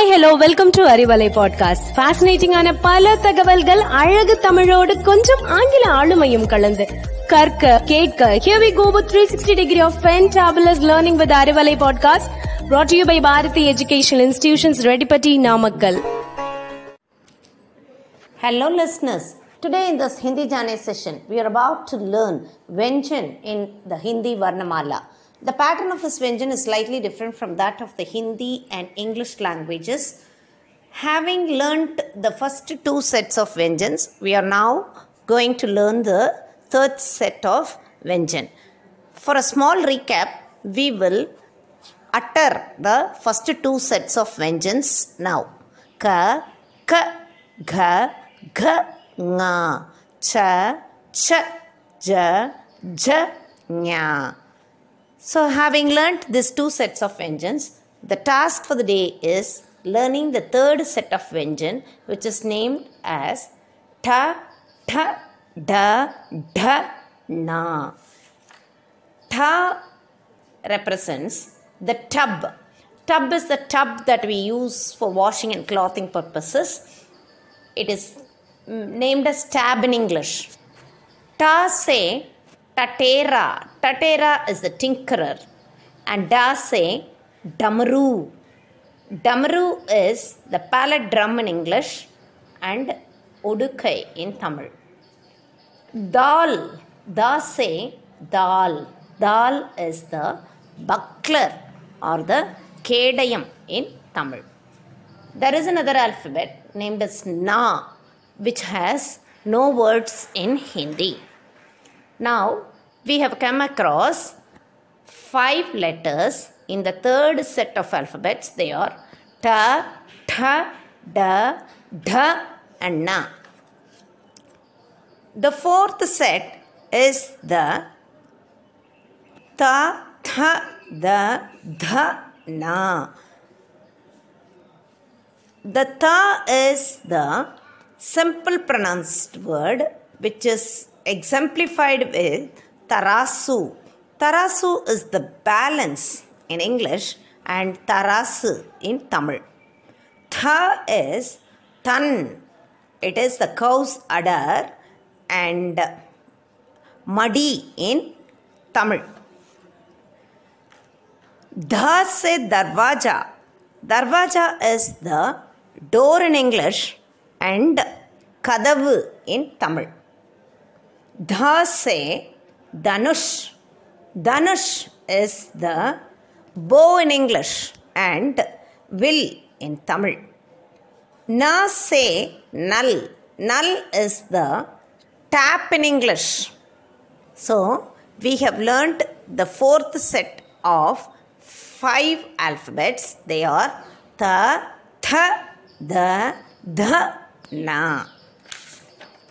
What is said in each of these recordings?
Hi hello welcome to Arivalai podcast ஃபேசினேட்டிங்கான பல தகவல்கள் அழகு தமிழோடு கொஞ்சம் ஆங்கில ஆளுமையும் கலந்து கற்க கேட்க here we go with 360 degree of fantabulous learning with Arivalai podcast brought to you by Bharathi educational institutions Reddipatti Namakkal Hello, listeners. Today, in this Hindi Jane session, we are about to learn Vyanjan in the Hindi Varnamala. The pattern of this Vyanjan is slightly different from that of the Hindi and English languages. Having learnt the first two sets of Vyanjans, we are now going to learn the third set of Vyanjan. For a small recap, we will utter the first two sets of Vyanjans now. Ka, ka, gha, gha, nga, cha, cha, ja, ja, nya. So, having learnt these two sets of Vyanjans, the task for the day is learning the third set of Vyanjan, which is named as ta, ta, da, da, na. Ta represents the tub. Tub is the tub that we use for washing and clothing purposes. It is named as tab in English. Ta say tatera. Tatera is the tinkerer. And da say damaru. Damaru is the pallet drum in English and odukai in Tamil. Dal. Da say dal. Dal is the buckler or the kedayam in Tamil. There is another alphabet named as Na, which has no words in Hindi. Now, we have come across five letters in the third set of alphabets. They are Ta, Tha, Da, Dha, and Na. The fourth set is the Ta, Tha, Da, Dha, Na. The Ta is the simple pronounced word which is exemplified with Tarasu. Tarasu is the balance in English and Tarasu in Tamil. Tha is Tan. It is the cow's udder and Madi in Tamil. Dha se darwaja. Darwaja is the door in English and kadavu in Tamil. Dha se danush. Danush is the bow in English and will in Tamil. Na se null. Null is the tap in English. So, we have learnt the fourth set of five alphabets. They are tha, tha, da, dha, na.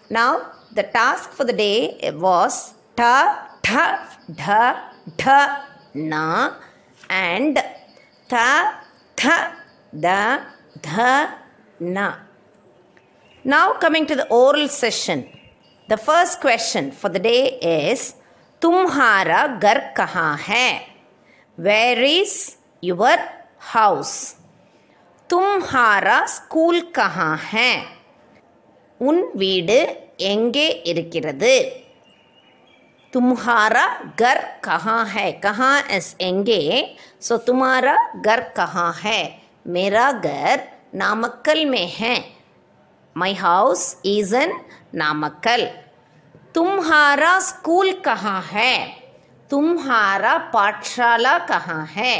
Now, the task for the day was ठ ठ ढ ढ, न and थ थ, द, ध, न. Now coming to the oral session the first question for the day is तुम्हारा घर कहाँ है वेर इज़ युअर हाउस तुम्हारा स्कूल कहाँ है उन वीड எங்கே இருக்கிறது तुम्हारा घर कहाँ है? कहाँ एस एँगे? सो तुम्हारा घर कहाँ है? मेरा घर नामक्कल में है। My house is in Namakkal. तुम्हारा स्कूल कहाँ है? तुम्हारा पाठशाला कहाँ है?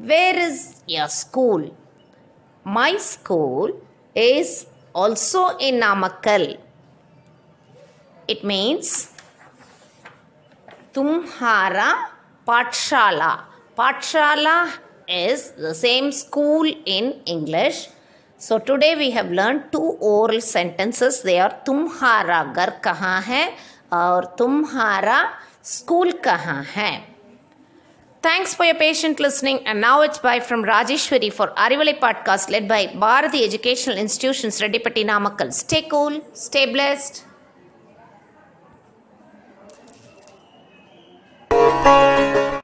Where is your school my school is also in Namakkal. It means तुम्हारा पाठशाला पाठशाला is the same school in English. So today we have learned two oral sentences. They are तुम्हारा घर कहाँ है और तुम्हारा school कहाँ है. Thanks for your patient listening. And now it's bye from Rajeshwari for Arivalai podcast led by Bharati Educational Institutions, Redipati Namakkal. Stay cool, stay blessed. Thank you.